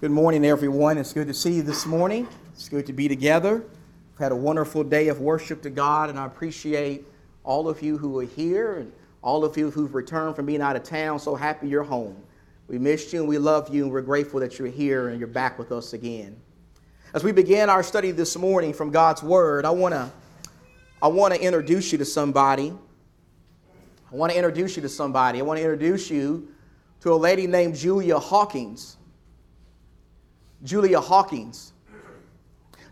Good morning, everyone. It's good to see you this morning. It's good to be together. We've had a wonderful day of worship to God, and I appreciate all of you who are here and all of you who've returned from being out of town. So happy you're home. We missed you and we love you, and we're grateful that you're here and you're back with us again. As we begin our study this morning from God's Word, I want to I want to introduce you to somebody. I want to introduce you to somebody. I want to introduce you to a lady named Julia Hawkins. Julia Hawkins.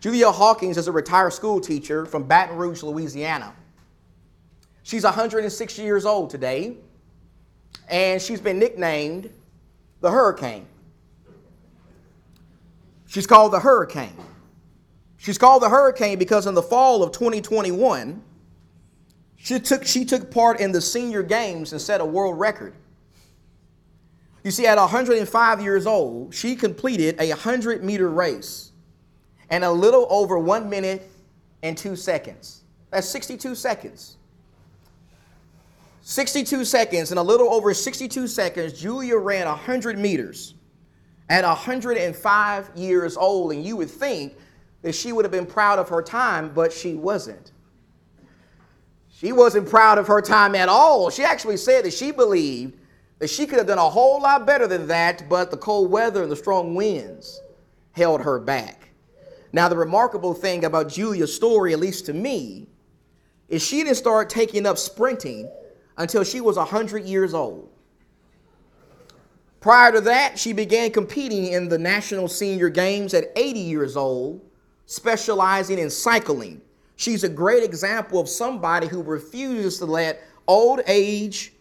Julia Hawkins is a retired school teacher from Baton Rouge, Louisiana. She's 106 years old today, and she's been nicknamed the Hurricane. She's called the Hurricane. She's called the Hurricane because in the fall of 2021, she took, she took part in the senior games and set a world record. You see, at 105 years old, she completed a 100 meter race in a little over one minute and two seconds. That's 62 seconds. 62 seconds, in a little over 62 seconds, Julia ran 100 meters at 105 years old. And you would think that she would have been proud of her time, but she wasn't. She wasn't proud of her time at all. She actually said that she believed that she could have done a whole lot better than that, but the cold weather and the strong winds held her back. Now, the remarkable thing about Julia's story, at least to me, is she didn't start taking up sprinting until she was 100 years old. Prior to that, she began competing in the National Senior Games at 80 years old, specializing in cycling. She's a great example of somebody who refuses to let old age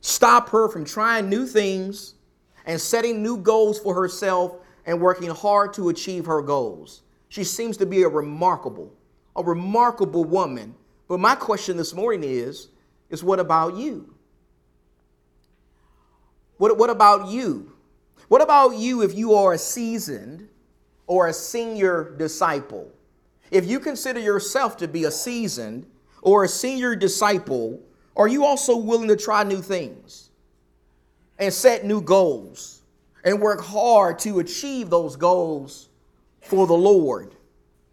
stop her from trying new things and setting new goals for herself and working hard to achieve her goals. She seems to be a remarkable, a remarkable woman. But my question this morning is, is what about you? What, what about you? What about you if you are a seasoned or a senior disciple? If you consider yourself to be a seasoned or a senior disciple, are you also willing to try new things and set new goals and work hard to achieve those goals for the Lord?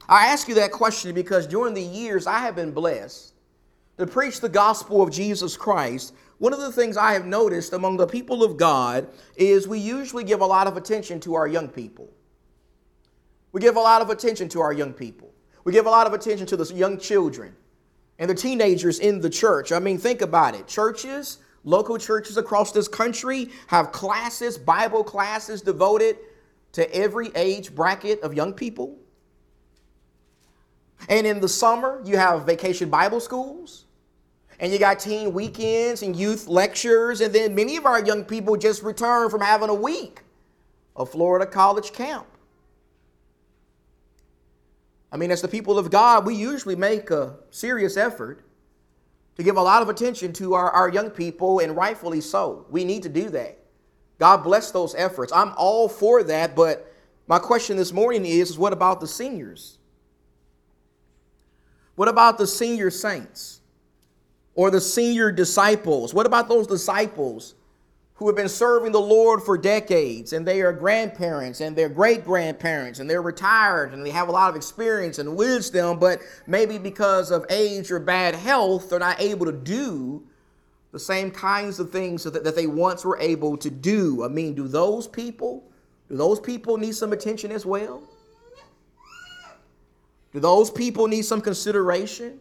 I ask you that question because during the years I have been blessed to preach the gospel of Jesus Christ. One of the things I have noticed among the people of God is we usually give a lot of attention to our young people. We give a lot of attention to our young people. We give a lot of attention to the young children and the teenagers in the church. I mean, think about it. Churches, local churches across this country have classes, Bible classes devoted to every age bracket of young people. And in the summer, you have vacation Bible schools, and you got teen weekends and youth lectures, and then many of our young people just return from having a week of Florida college camp. I mean, as the people of God, we usually make a serious effort to give a lot of attention to our, our young people, and rightfully so. We need to do that. God bless those efforts. I'm all for that, but my question this morning is, is what about the seniors? What about the senior saints or the senior disciples? What about those disciples who have been serving the Lord for decades, and they are grandparents and they're great grandparents, and they're retired and they have a lot of experience and wisdom, but maybe because of age or bad health, they're not able to do the same kinds of things that, that they once were able to do. I mean, do those people, do those people need some attention as well? Do those people need some consideration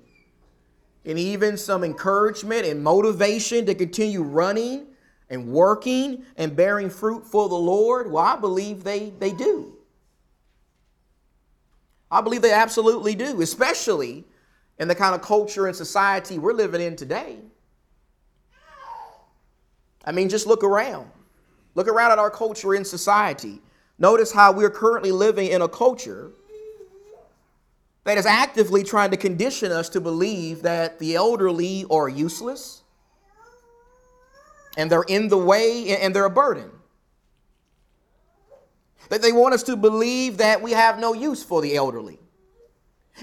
and even some encouragement and motivation to continue running? And working and bearing fruit for the Lord? Well, I believe they, they do. I believe they absolutely do, especially in the kind of culture and society we're living in today. I mean, just look around. Look around at our culture and society. Notice how we're currently living in a culture that is actively trying to condition us to believe that the elderly are useless, and they're in the way and they're a burden. That they want us to believe that we have no use for the elderly.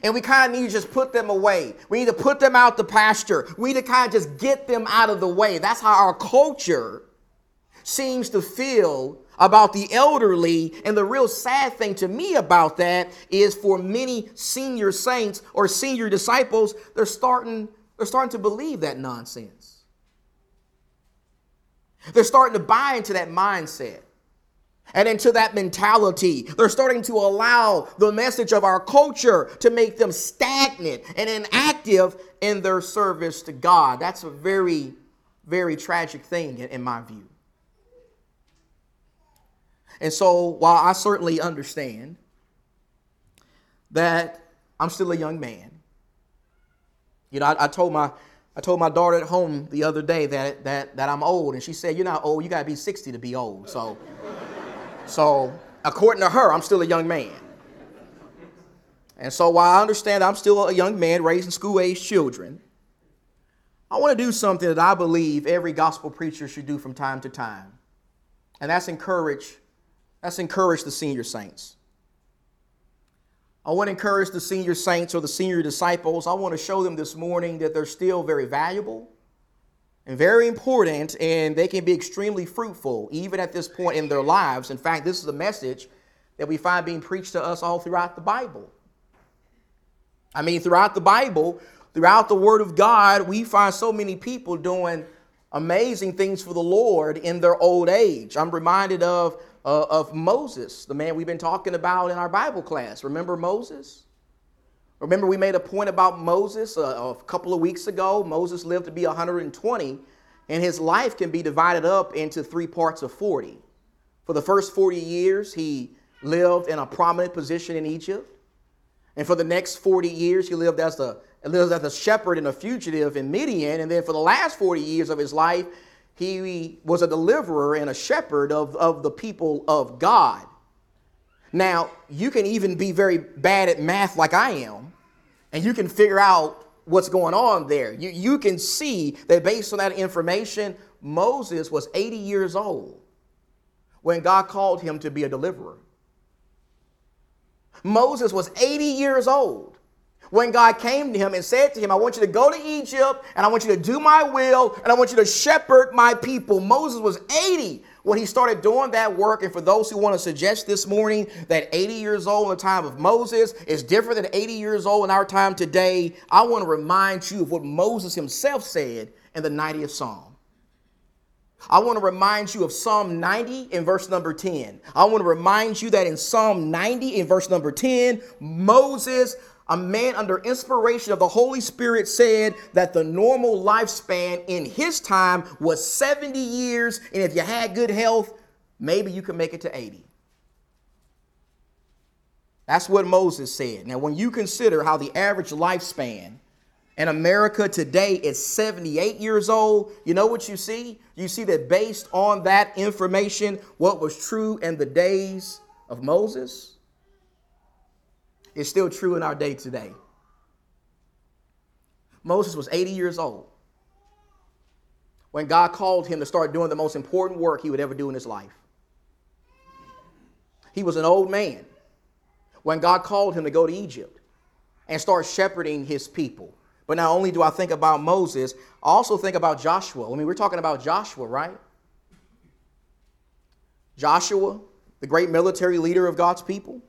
And we kind of need to just put them away. We need to put them out the pasture. We need to kind of just get them out of the way. That's how our culture seems to feel about the elderly. And the real sad thing to me about that is for many senior saints or senior disciples, they're starting, they're starting to believe that nonsense. They're starting to buy into that mindset and into that mentality. They're starting to allow the message of our culture to make them stagnant and inactive in their service to God. That's a very, very tragic thing in, my view. And so, while I certainly understand that I'm still a young man, you know, I, I told my I told my daughter at home the other day that, that, that I'm old, and she said, You're not old, you gotta be 60 to be old. So, so according to her, I'm still a young man. And so while I understand I'm still a young man raising school age children, I want to do something that I believe every gospel preacher should do from time to time. And that's encourage Let's encourage the senior saints. I want to encourage the senior saints or the senior disciples. I want to show them this morning that they're still very valuable and very important, and they can be extremely fruitful even at this point in their lives. In fact, this is a message that we find being preached to us all throughout the Bible. I mean, throughout the Bible, throughout the Word of God, we find so many people doing amazing things for the Lord in their old age. I'm reminded of uh, of Moses, the man we've been talking about in our Bible class. Remember Moses? Remember, we made a point about Moses uh, a couple of weeks ago. Moses lived to be 120, and his life can be divided up into three parts of 40. For the first 40 years, he lived in a prominent position in Egypt. And for the next 40 years, he lived as a, lived as a shepherd and a fugitive in Midian. And then for the last 40 years of his life, he was a deliverer and a shepherd of, of the people of God. Now, you can even be very bad at math like I am, and you can figure out what's going on there. You, you can see that based on that information, Moses was 80 years old when God called him to be a deliverer. Moses was 80 years old when God came to him and said to him, I want you to go to Egypt and I want you to do my will and I want you to shepherd my people. Moses was 80 when he started doing that work. And for those who want to suggest this morning that 80 years old in the time of Moses is different than 80 years old in our time today, I want to remind you of what Moses himself said in the 90th Psalm. I want to remind you of Psalm 90 in verse number 10. I want to remind you that in Psalm 90 in verse number 10, Moses a man under inspiration of the Holy Spirit said that the normal lifespan in his time was 70 years, and if you had good health, maybe you could make it to 80. That's what Moses said. Now, when you consider how the average lifespan in America today is 78 years old, you know what you see? You see that based on that information, what was true in the days of Moses is still true in our day today. Moses was 80 years old when God called him to start doing the most important work he would ever do in his life. He was an old man when God called him to go to Egypt and start shepherding his people. But not only do I think about Moses, I also think about Joshua. I mean, we're talking about Joshua, right? Joshua, the great military leader of God's people.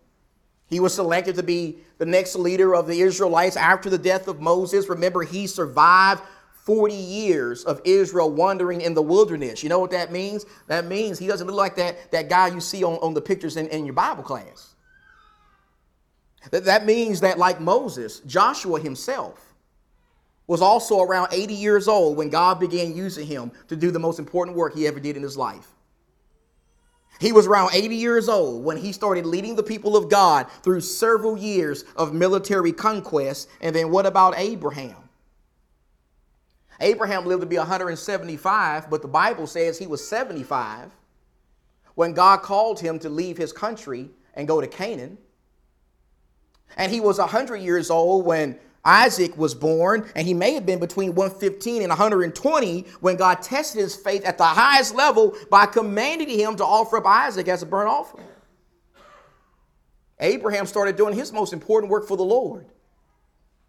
He was selected to be the next leader of the Israelites after the death of Moses. Remember, he survived 40 years of Israel wandering in the wilderness. You know what that means? That means he doesn't look like that, that guy you see on, on the pictures in, in your Bible class. That, that means that, like Moses, Joshua himself was also around 80 years old when God began using him to do the most important work he ever did in his life. He was around 80 years old when he started leading the people of God through several years of military conquest. And then what about Abraham? Abraham lived to be 175, but the Bible says he was 75 when God called him to leave his country and go to Canaan. And he was 100 years old when Isaac was born, and he may have been between 115 and 120 when God tested his faith at the highest level by commanding him to offer up Isaac as a burnt offering. Abraham started doing his most important work for the Lord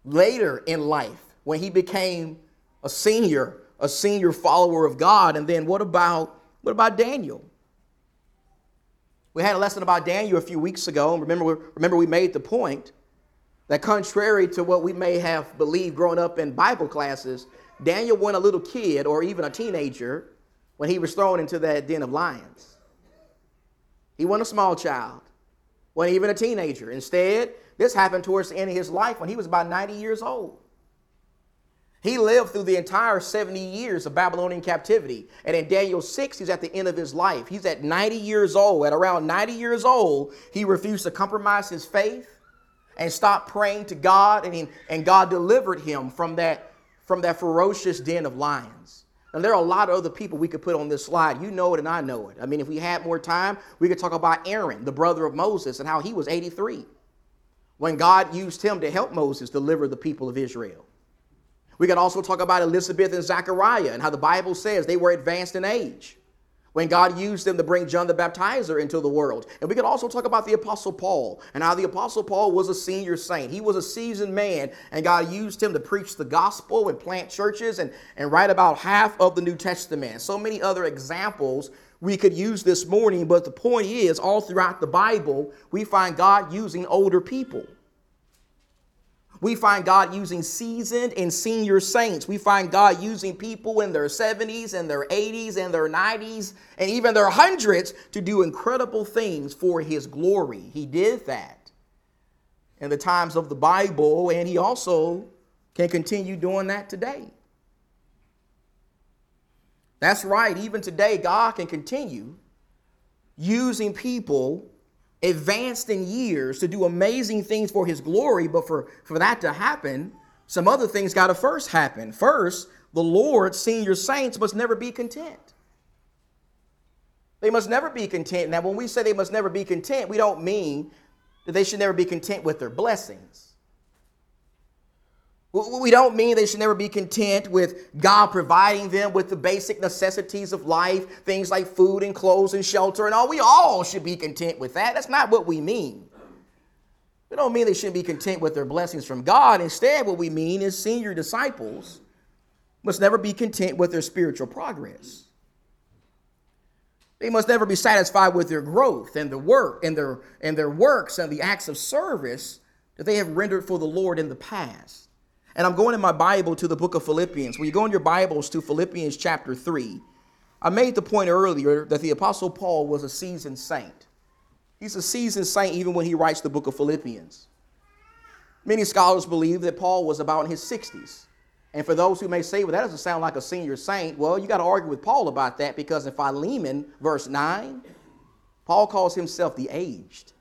later in life when he became a senior, a senior follower of God. And then what about what about Daniel? We had a lesson about Daniel a few weeks ago. And remember, remember we made the point that contrary to what we may have believed growing up in Bible classes, Daniel wasn't a little kid or even a teenager when he was thrown into that den of lions. He wasn't a small child, wasn't even a teenager. Instead, this happened towards the end of his life when he was about 90 years old. He lived through the entire 70 years of Babylonian captivity. And in Daniel 6, he's at the end of his life. He's at 90 years old. At around 90 years old, he refused to compromise his faith and stopped praying to God, and, he, and God delivered him from that, from that ferocious den of lions. And there are a lot of other people we could put on this slide. You know it, and I know it. I mean, if we had more time, we could talk about Aaron, the brother of Moses, and how he was 83 when God used him to help Moses deliver the people of Israel. We could also talk about Elizabeth and Zachariah and how the Bible says they were advanced in age when God used them to bring John the Baptizer into the world. And we could also talk about the Apostle Paul and how the Apostle Paul was a senior saint. He was a seasoned man, and God used him to preach the gospel and plant churches and, and write about half of the New Testament. So many other examples we could use this morning, but the point is, all throughout the Bible, we find God using older people. We find God using seasoned and senior saints. We find God using people in their 70s and their 80s and their 90s and even their hundreds to do incredible things for His glory. He did that in the times of the Bible, and He also can continue doing that today. That's right, even today, God can continue using people advanced in years to do amazing things for his glory, but for, for that to happen, some other things got to first happen. First, the Lord, senior saints, must never be content. They must never be content. Now, when we say they must never be content, we don't mean that they should never be content with their blessings. We don't mean they should never be content with God providing them with the basic necessities of life, things like food and clothes and shelter and all. We all should be content with that. That's not what we mean. We don't mean they shouldn't be content with their blessings from God. Instead, what we mean is senior disciples must never be content with their spiritual progress. They must never be satisfied with their growth and the work and their and their works and the acts of service that they have rendered for the Lord in the past. And I'm going in my Bible to the book of Philippians. When you go in your Bibles to Philippians chapter 3, I made the point earlier that the Apostle Paul was a seasoned saint. He's a seasoned saint even when he writes the book of Philippians. Many scholars believe that Paul was about in his 60s. And for those who may say, well, that doesn't sound like a senior saint, well, you got to argue with Paul about that because in Philemon, verse 9, Paul calls himself the aged.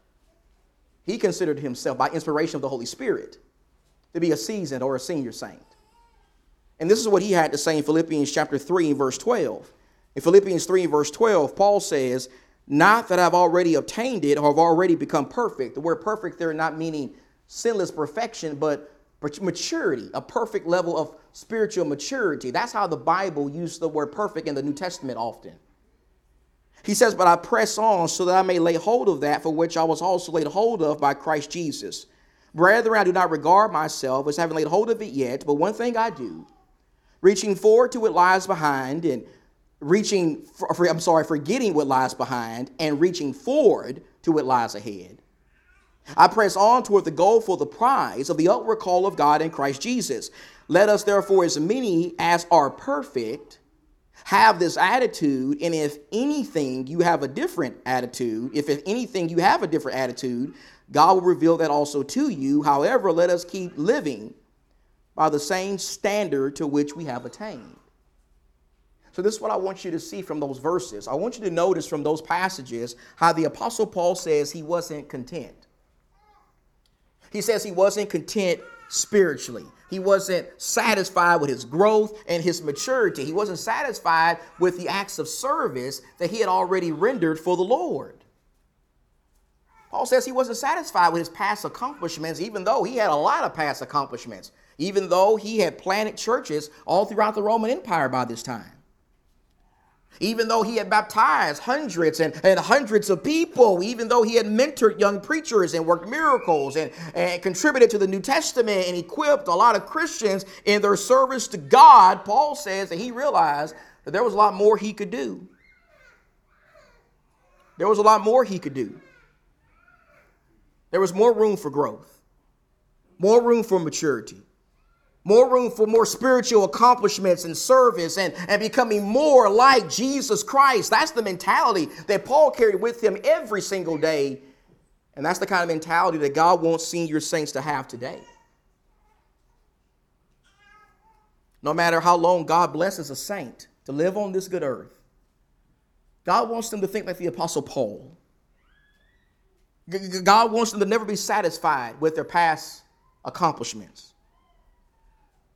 He considered himself, by inspiration of the Holy Spirit, to be a seasoned or a senior saint. And this is what he had to say in Philippians chapter 3 verse 12. In Philippians 3 verse 12, Paul says, Not that I've already obtained it or have already become perfect. The word perfect there not meaning sinless perfection, but maturity, a perfect level of spiritual maturity. That's how the Bible uses the word perfect in the New Testament often. He says, But I press on so that I may lay hold of that for which I was also laid hold of by Christ Jesus. Brethren, I do not regard myself as having laid hold of it yet, but one thing I do, reaching forward to what lies behind and reaching, for, I'm sorry, forgetting what lies behind and reaching forward to what lies ahead. I press on toward the goal for the prize of the upward call of God in Christ Jesus. Let us therefore, as many as are perfect, have this attitude. And if anything you have a different attitude, if if anything you have a different attitude, God will reveal that also to you. However, let us keep living by the same standard to which we have attained. So, this is what I want you to see from those verses. I want you to notice from those passages how the Apostle Paul says he wasn't content. He says he wasn't content spiritually. He wasn't satisfied with his growth and his maturity. He wasn't satisfied with the acts of service that he had already rendered for the Lord. Paul says he wasn't satisfied with his past accomplishments, even though he had a lot of past accomplishments, even though he had planted churches all throughout the Roman Empire by this time. Even though he had baptized hundreds and, and hundreds of people, even though he had mentored young preachers and worked miracles and, and contributed to the New Testament and equipped a lot of Christians in their service to God, Paul says that he realized that there was a lot more he could do. There was a lot more he could do. There was more room for growth, more room for maturity, more room for more spiritual accomplishments and service and, and becoming more like Jesus Christ. That's the mentality that Paul carried with him every single day. And that's the kind of mentality that God wants senior saints to have today. No matter how long God blesses a saint to live on this good earth, God wants them to think like the Apostle Paul. God wants them to never be satisfied with their past accomplishments.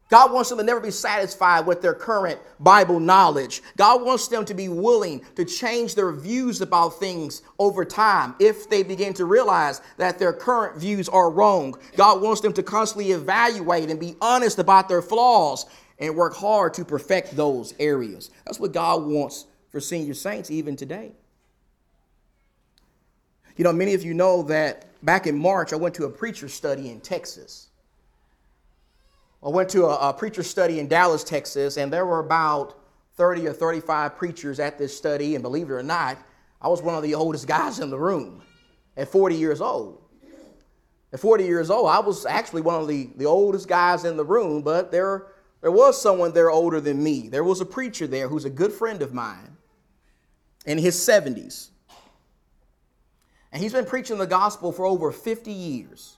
God wants them to never be satisfied with their current Bible knowledge. God wants them to be willing to change their views about things over time if they begin to realize that their current views are wrong. God wants them to constantly evaluate and be honest about their flaws and work hard to perfect those areas. That's what God wants for senior saints even today. You know, many of you know that back in March, I went to a preacher study in Texas. I went to a, a preacher study in Dallas, Texas, and there were about 30 or 35 preachers at this study. And believe it or not, I was one of the oldest guys in the room at 40 years old. At 40 years old, I was actually one of the, the oldest guys in the room, but there, there was someone there older than me. There was a preacher there who's a good friend of mine in his 70s. And he's been preaching the gospel for over 50 years.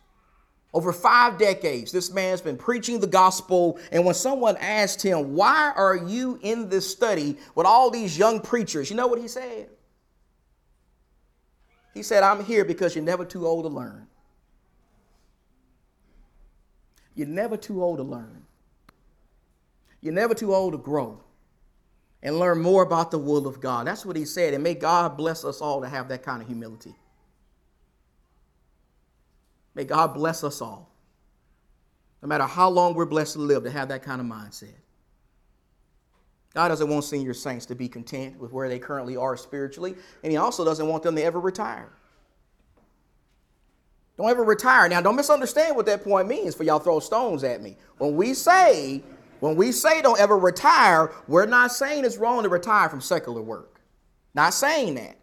Over five decades, this man's been preaching the gospel. And when someone asked him, Why are you in this study with all these young preachers? You know what he said? He said, I'm here because you're never too old to learn. You're never too old to learn. You're never too old to grow and learn more about the will of God. That's what he said. And may God bless us all to have that kind of humility. May God bless us all, no matter how long we're blessed to live, to have that kind of mindset. God doesn't want senior saints to be content with where they currently are spiritually, and He also doesn't want them to ever retire. Don't ever retire. Now, don't misunderstand what that point means for y'all throw stones at me. When we say, when we say don't ever retire, we're not saying it's wrong to retire from secular work. Not saying that.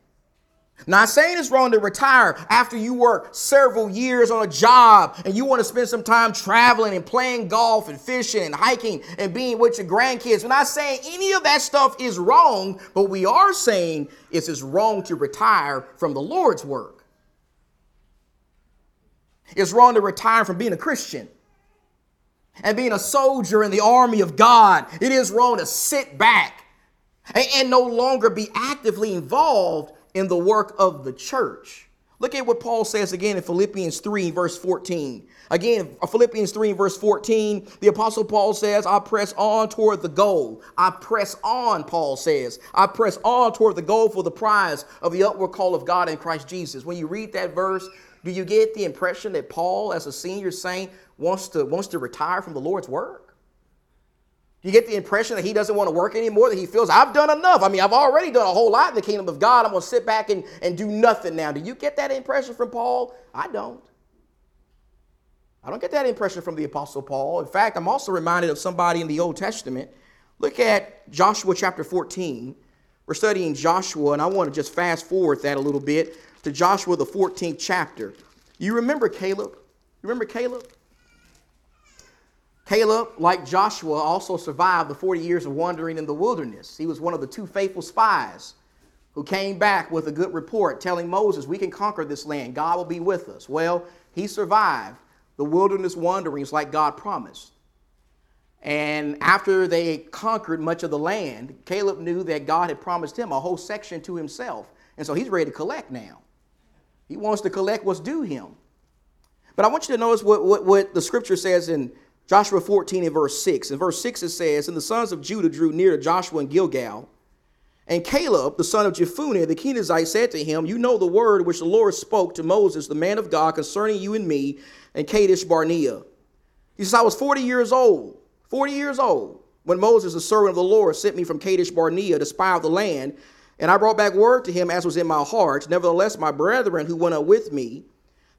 Not saying it's wrong to retire after you work several years on a job and you want to spend some time traveling and playing golf and fishing and hiking and being with your grandkids. We're not saying any of that stuff is wrong, but we are saying it's wrong to retire from the Lord's work. It's wrong to retire from being a Christian and being a soldier in the army of God. It is wrong to sit back and no longer be actively involved in the work of the church. Look at what Paul says again in Philippians 3, verse 14. Again, Philippians 3, verse 14, the Apostle Paul says, I press on toward the goal. I press on, Paul says. I press on toward the goal for the prize of the upward call of God in Christ Jesus. When you read that verse, do you get the impression that Paul, as a senior saint, wants to, wants to retire from the Lord's work? You get the impression that he doesn't want to work anymore, that he feels, I've done enough. I mean, I've already done a whole lot in the kingdom of God. I'm going to sit back and, and do nothing now. Do you get that impression from Paul? I don't. I don't get that impression from the Apostle Paul. In fact, I'm also reminded of somebody in the Old Testament. Look at Joshua chapter 14. We're studying Joshua, and I want to just fast forward that a little bit to Joshua, the 14th chapter. You remember Caleb? You remember Caleb? Caleb, like Joshua, also survived the 40 years of wandering in the wilderness. He was one of the two faithful spies who came back with a good report telling Moses, We can conquer this land. God will be with us. Well, he survived the wilderness wanderings like God promised. And after they conquered much of the land, Caleb knew that God had promised him a whole section to himself. And so he's ready to collect now. He wants to collect what's due him. But I want you to notice what, what, what the scripture says in Joshua 14 and verse 6. In verse 6 it says, And the sons of Judah drew near to Joshua in Gilgal. And Caleb, the son of Jephunneh, the Kenizzite, said to him, You know the word which the Lord spoke to Moses, the man of God, concerning you and me, and Kadesh Barnea. He says, I was 40 years old, 40 years old, when Moses, the servant of the Lord, sent me from Kadesh Barnea to spy out the land. And I brought back word to him as was in my heart. Nevertheless, my brethren who went up with me,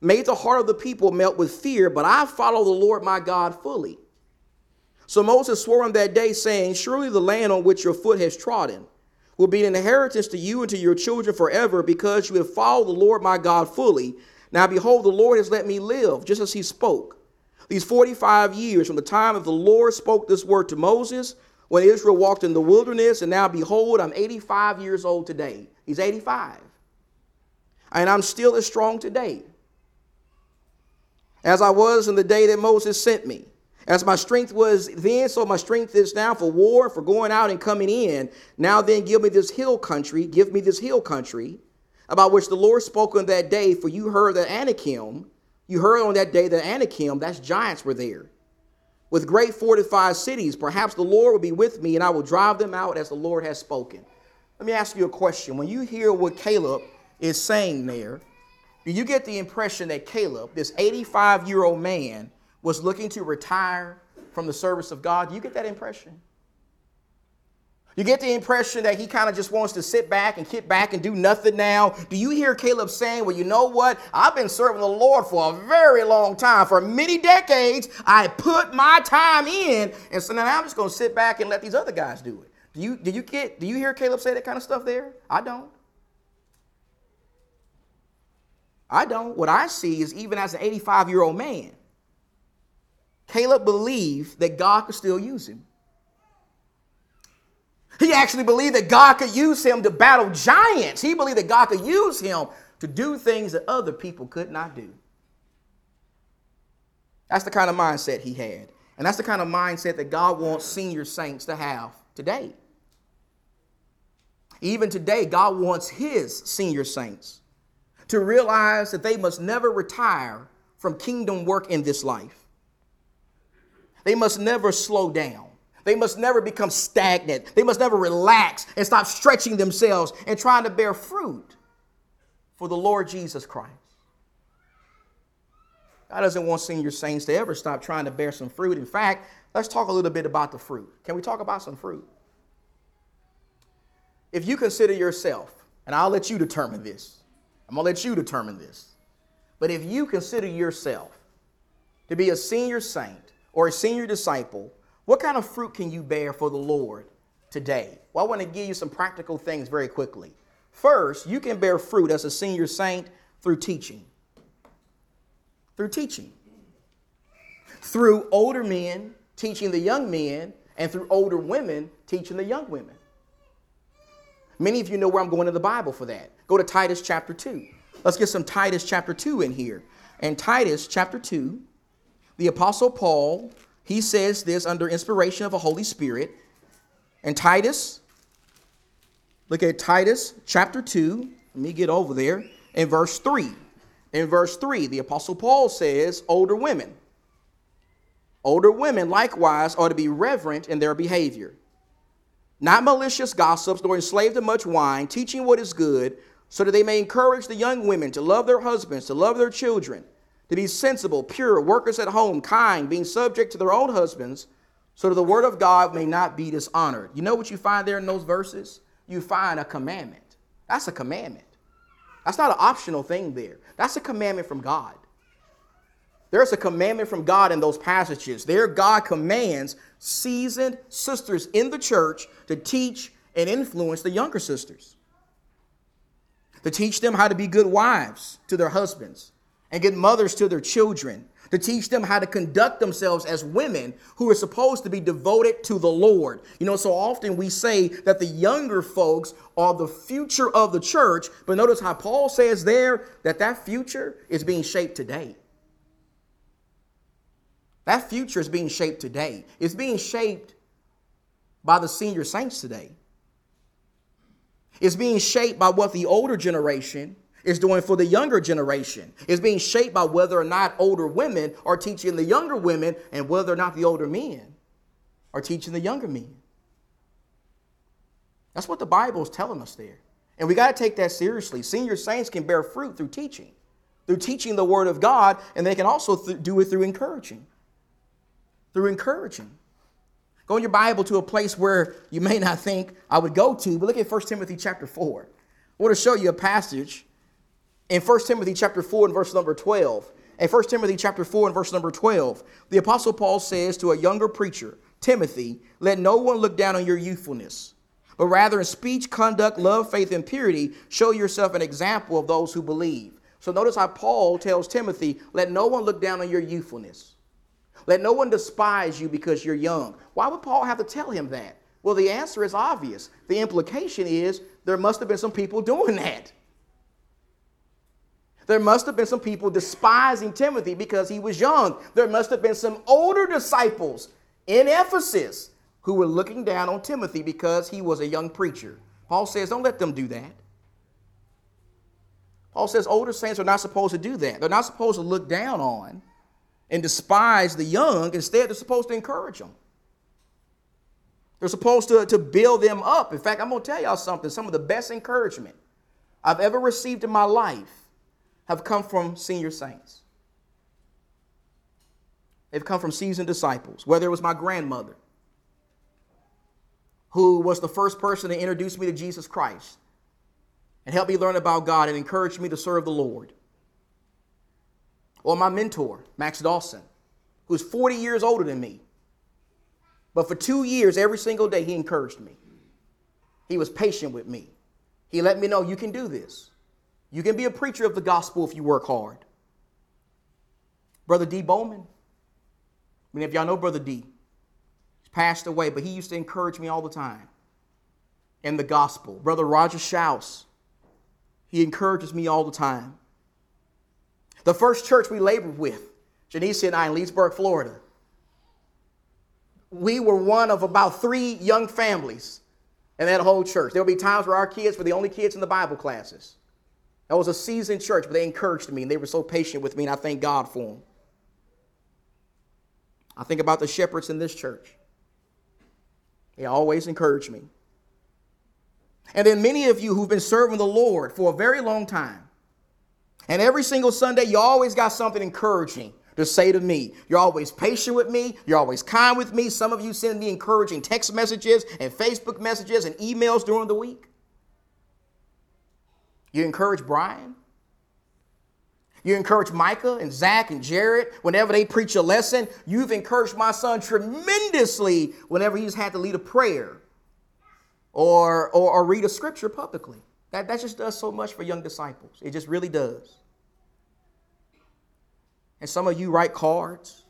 made the heart of the people melt with fear, but I follow the Lord my God fully. So Moses swore on that day, saying, Surely the land on which your foot has trodden, will be an inheritance to you and to your children forever, because you have followed the Lord my God fully. Now behold, the Lord has let me live, just as he spoke. These 45 years from the time that the Lord spoke this word to Moses, when Israel walked in the wilderness, and now behold, I'm 85 years old today. He's 85. And I'm still as strong today as I was in the day that Moses sent me. As my strength was then, so my strength is now for war, for going out and coming in. Now then, give me this hill country, give me this hill country, about which the Lord spoke on that day, for you heard that Anakim, you heard on that day that Anakim, that's giants were there, with great fortified cities. Perhaps the Lord will be with me, and I will drive them out as the Lord has spoken. Let me ask you a question. When you hear what Caleb is saying there, do you get the impression that Caleb, this 85 year old man, was looking to retire from the service of God. Do You get that impression? You get the impression that he kind of just wants to sit back and kick back and do nothing now. Do you hear Caleb saying, Well, you know what? I've been serving the Lord for a very long time. For many decades, I put my time in. And so now I'm just going to sit back and let these other guys do it. Do you, do you get, do you hear Caleb say that kind of stuff there? I don't. I don't. What I see is even as an 85 year old man, Caleb believed that God could still use him. He actually believed that God could use him to battle giants. He believed that God could use him to do things that other people could not do. That's the kind of mindset he had. And that's the kind of mindset that God wants senior saints to have today. Even today, God wants his senior saints to realize that they must never retire from kingdom work in this life. They must never slow down. They must never become stagnant. They must never relax and stop stretching themselves and trying to bear fruit for the Lord Jesus Christ. God doesn't want senior saints to ever stop trying to bear some fruit. In fact, let's talk a little bit about the fruit. Can we talk about some fruit? If you consider yourself, and I'll let you determine this, I'm going to let you determine this. But if you consider yourself to be a senior saint, or a senior disciple, what kind of fruit can you bear for the Lord today? Well, I want to give you some practical things very quickly. First, you can bear fruit as a senior saint through teaching. Through teaching. Through older men teaching the young men, and through older women teaching the young women. Many of you know where I'm going in the Bible for that. Go to Titus chapter 2. Let's get some Titus chapter 2 in here. And Titus chapter 2, the Apostle Paul, he says this under inspiration of the Holy Spirit. And Titus, look at Titus chapter 2. Let me get over there. In verse 3. In verse 3, the Apostle Paul says, older women. Older women likewise ought to be reverent in their behavior, not malicious gossips, nor enslaved to much wine, teaching what is good, so that they may encourage the young women to love their husbands, to love their children to be sensible, pure, workers at home, kind, being subject to their own husbands, so that the word of God may not be dishonored. You know what you find there in those verses? You find a commandment. That's a commandment. That's not an optional thing there. That's a commandment from God. There's a commandment from God in those passages. There, God commands seasoned sisters in the church to teach and influence the younger sisters, to teach them how to be good wives to their husbands and get mothers to their children to teach them how to conduct themselves as women who are supposed to be devoted to the Lord. You know, so often we say that the younger folks are the future of the church, but notice how Paul says there that that future is being shaped today. That future is being shaped today. It's being shaped by the senior saints today. It's being shaped by what the older generation is doing for the younger generation. It's being shaped by whether or not older women are teaching the younger women and whether or not the older men are teaching the younger men. That's what the Bible is telling us there. And we got to take that seriously. Senior saints can bear fruit through teaching, through teaching the Word of God, and they can also th- do it through encouraging. Through encouraging. Go in your Bible to a place where you may not think I would go to, but look at 1 Timothy chapter 4. I want to show you a passage in 1 Timothy chapter 4 and verse number 12. In 1 Timothy chapter 4 and verse number 12, the apostle Paul says to a younger preacher, Timothy, let no one look down on your youthfulness, but rather in speech, conduct, love, faith, and purity, show yourself an example of those who believe. So notice how Paul tells Timothy, let no one look down on your youthfulness. Let no one despise you because you're young. Why would Paul have to tell him that? Well, the answer is obvious. The implication is there must have been some people doing that. There must have been some people despising Timothy because he was young. There must have been some older disciples in Ephesus who were looking down on Timothy because he was a young preacher. Paul says, don't let them do that. Paul says older saints are not supposed to do that. They're not supposed to look down on and despise the young. Instead, they're supposed to encourage them. They're supposed to, to build them up. In fact, I'm going to tell y'all something. Some of the best encouragement I've ever received in my life have come from senior saints. They've come from seasoned disciples, whether it was my grandmother, who was the first person to introduce me to Jesus Christ and help me learn about God and encourage me to serve the Lord. Or my mentor, Max Dawson, who's 40 years older than me. But for two years, every single day, he encouraged me. He was patient with me. He let me know you can do this. You can be a preacher of the gospel if you work hard. Brother Dee Bowman. I mean, if y'all know Brother D, he's passed away, but he used to encourage me all the time in the gospel. Brother Roger Shouse, he encourages me all the time. The first church we labored with, Janice and I in Leesburg, Florida, we were one of about three young families in that whole church. There would be times where our kids were the only kids in the Bible classes. That was a seasoned church, but they encouraged me and they were so patient with me, and I thank God for them. I think about the shepherds in this church. They always encourage me. And then many of you who've been serving the Lord for a very long time, and every single Sunday, you always got something encouraging to say to me. You're always patient with me. You're always kind with me. Some of you send me encouraging text messages and Facebook messages and emails during the week. You encourage Brian. You encourage Micah and Zach and Jared whenever they preach a lesson. You've encouraged my son tremendously whenever he's had to lead a prayer or, or, or read a scripture publicly. That, that just does so much for young disciples. It just really does. And some of you write cards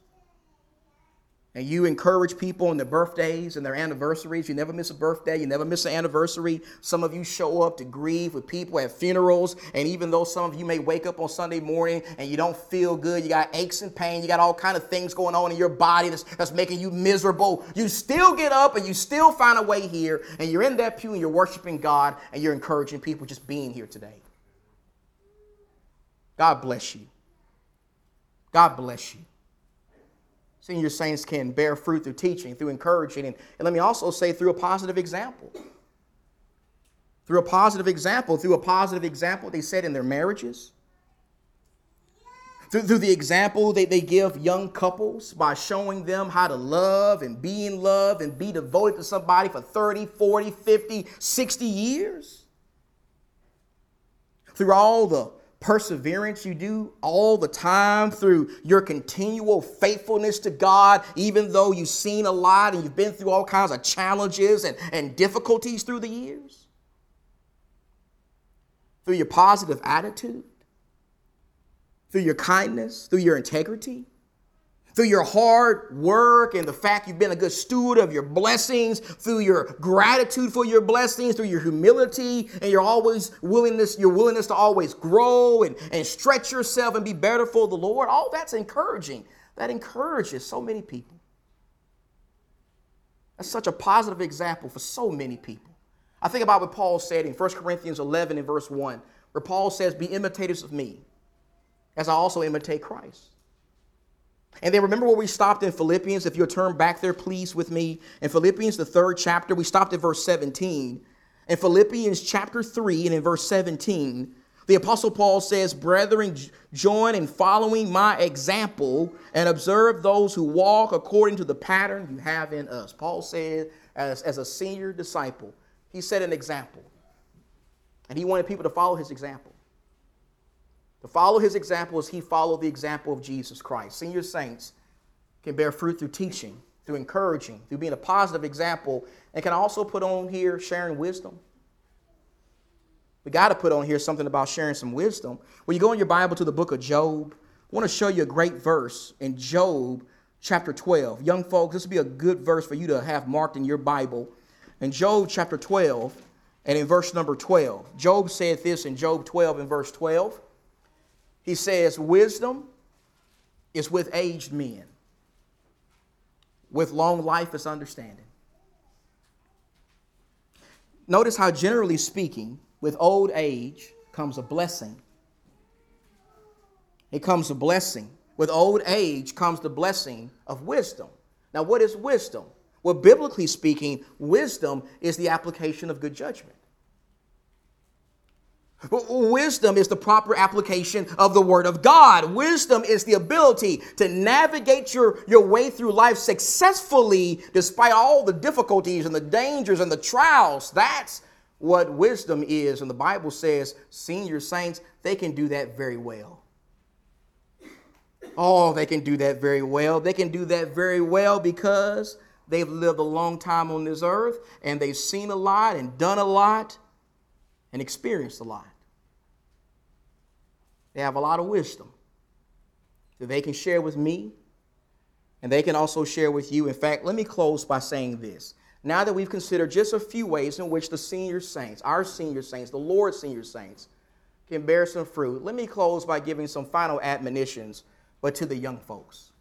and you encourage people on their birthdays and their anniversaries. You never miss a birthday, you never miss an anniversary. Some of you show up to grieve with people at funerals, and even though some of you may wake up on Sunday morning and you don't feel good, you got aches and pain, you got all kind of things going on in your body that's, that's making you miserable. You still get up and you still find a way here, and you're in that pew and you're worshiping God and you're encouraging people just being here today. God bless you. God bless you. Senior saints can bear fruit through teaching, through encouraging, and, and let me also say through a positive example. Through a positive example, through a positive example, they said in their marriages. Through, through the example they, they give young couples by showing them how to love and be in love and be devoted to somebody for 30, 40, 50, 60 years. Through all the perseverance you do all the time through your continual faithfulness to God, even though you've seen a lot and you've been through all kinds of challenges and, and difficulties through the years? Through your positive attitude? Through your kindness? Through your integrity? Through your hard work and the fact you've been a good steward of your blessings, through your gratitude for your blessings, through your humility and your always willingness, your willingness to always grow and, and stretch yourself and be better for the Lord, all that's encouraging. That encourages so many people. That's such a positive example for so many people. I think about what Paul said in 1 Corinthians 11 and verse 1, where Paul says, Be imitators of me, as I also imitate Christ. And then remember where we stopped in Philippians? If you'll turn back there, please, with me. In Philippians, the third chapter, we stopped at verse 17. In Philippians chapter 3 and in verse 17, the Apostle Paul says, Brethren, join in following my example and observe those who walk according to the pattern you have in us. Paul said, as, as a senior disciple, he set an example. And he wanted people to follow his example. To follow his example as he followed the example of Jesus Christ. Senior saints can bear fruit through teaching, through encouraging, through being a positive example. And can also put on here sharing wisdom? We got to put on here something about sharing some wisdom. When you go in your Bible to the book of Job, I want to show you a great verse in Job chapter 12. Young folks, this would be a good verse for you to have marked in your Bible. In Job chapter 12 and in verse number 12, Job said this in Job 12 and verse 12. He says, Wisdom is with aged men, with long life is understanding. Notice how, generally speaking, with old age comes a blessing. It comes a blessing. With old age comes the blessing of wisdom. Now, what is wisdom? Well, biblically speaking, wisdom is the application of good judgment. Wisdom is the proper application of the Word of God. Wisdom is the ability to navigate your, your way through life successfully despite all the difficulties and the dangers and the trials. That's what wisdom is. And the Bible says senior saints, they can do that very well. Oh, they can do that very well. They can do that very well because they've lived a long time on this earth and they've seen a lot and done a lot and experienced a lot. They have a lot of wisdom that they can share with me and they can also share with you. In fact, let me close by saying this. Now that we've considered just a few ways in which the senior saints, our senior saints, the Lord's senior saints, can bear some fruit, let me close by giving some final admonitions, but to the young folks.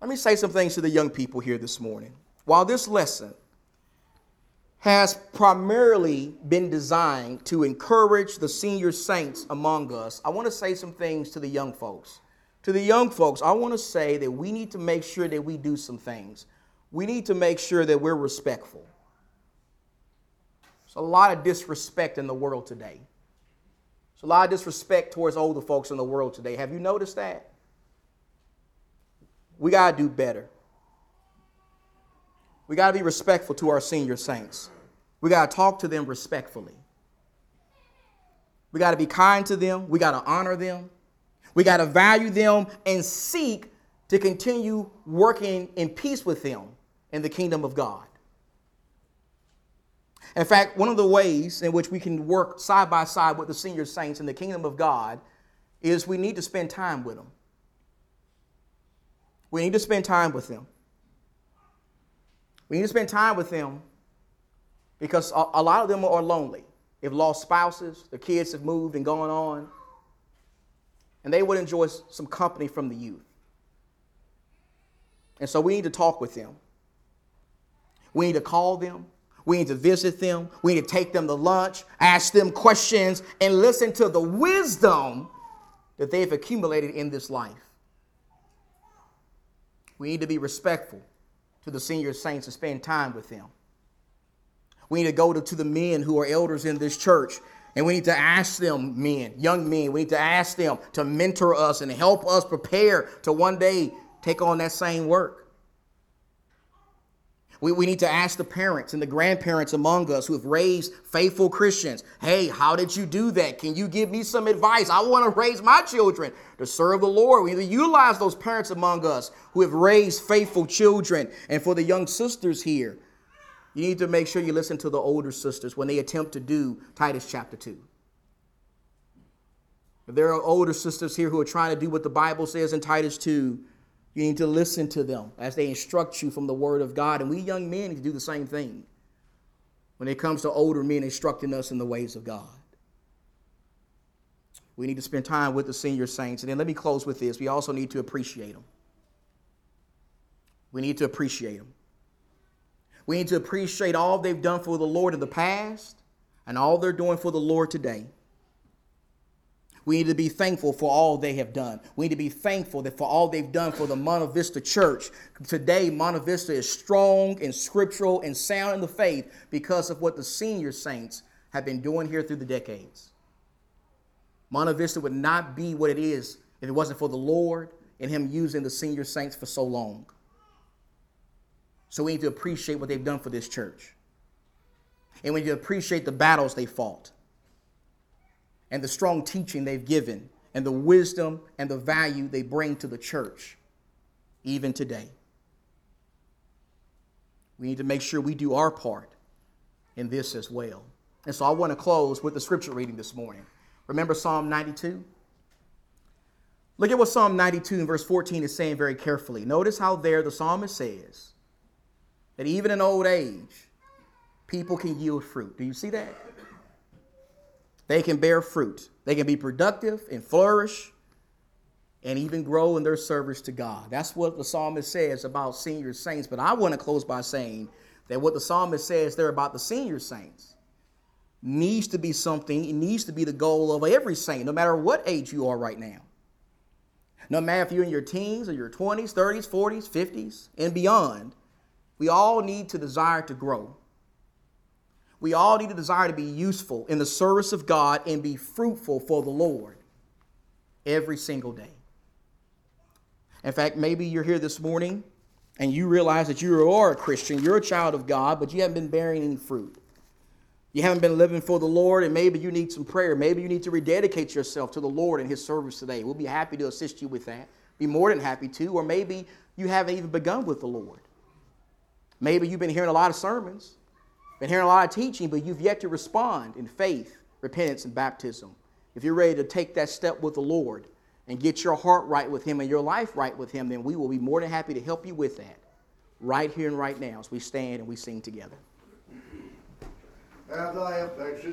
Let me say some things to the young people here this morning. While this lesson has primarily been designed to encourage the senior saints among us, I want to say some things to the young folks. To the young folks, I want to say that we need to make sure that we do some things we need to make sure that we're respectful. There's a lot of disrespect in the world today. There's a lot of disrespect towards older folks in the world today. Have you noticed that? We got to do better. We got to be respectful to our senior saints. We got to talk to them respectfully. We got to be kind to them. We got to honor them. We got to value them and seek to continue working in peace with them in the kingdom of God. In fact, one of the ways in which we can work side by side with the senior saints in the kingdom of God is we need to spend time with them. We need to spend time with them. We need to spend time with them because a, lot of them are lonely. They've lost spouses, their kids have moved and gone on, and they would enjoy some company from the youth. And so we need to talk with them. We need to call them. We need to visit them. We need to take them to lunch, ask them questions, and listen to the wisdom that they've accumulated in this life. We need to be respectful to the senior saints and spend time with them. We need to go to, to the men who are elders in this church and we need to ask them, men, young men, we need to ask them to mentor us and help us prepare to one day take on that same work. We, we need to ask the parents and the grandparents among us who have raised faithful Christians hey, how did you do that? Can you give me some advice? I want to raise my children to serve the Lord. We need to utilize those parents among us who have raised faithful children. And for the young sisters here, you need to make sure you listen to the older sisters when they attempt to do Titus chapter 2. If there are older sisters here who are trying to do what the Bible says in Titus 2, you need to listen to them as they instruct you from the Word of God. And we young men need to do the same thing when it comes to older men instructing us in the ways of God. We need to spend time with the senior saints. And then let me close with this. We also need to appreciate them. We need to appreciate them. We need to appreciate all they've done for the Lord in the past and all they're doing for the Lord today. We need to be thankful for all they have done. We need to be thankful that for all they've done for the Monte Vista Church. Today, Monte Vista is strong and scriptural and sound in the faith because of what the senior saints have been doing here through the decades. Monte Vista would not be what it is if it wasn't for the Lord and Him using the senior saints for so long. So we need to appreciate what they've done for this church. And we need to appreciate the battles they fought and the strong teaching they've given and the wisdom and the value they bring to the church even today. we need to make sure we do our part in this as well. And so I want to close with the scripture reading this morning. Remember Psalm 92? Look at what Psalm 92 and verse 14 is saying very carefully. Notice how there the psalmist says that even in old age, people can yield fruit. Do you see that? They can bear fruit. They can be productive and flourish and even grow in their service to God. That's what the psalmist says about senior saints. But I want to close by saying that what the psalmist says there about the senior saints needs to be something, it needs to be the goal of every saint, no matter what age you are right now. No matter if you're in your teens or your 20s, 30s, 40s, 50s, and beyond, we all need to desire to grow. We all need to desire to be useful in the service of God and be fruitful for the Lord every single day. In fact, maybe you're here this morning and you realize that you are a Christian, you're a child of God, but you haven't been bearing any fruit. You haven't been living for the Lord, and maybe you need some prayer. Maybe you need to rededicate yourself to the Lord and His service today. We'll be happy to assist you with that. Be more than happy to. Or maybe you haven't even begun with the Lord. Maybe you've been hearing a lot of sermons, been hearing a lot of teaching, but you've yet to respond in faith, repentance, and baptism. If you're ready to take that step with the Lord and get your heart right with Him and your life right with Him, then we will be more than happy to help you with that right here and right now as we stand and we sing together.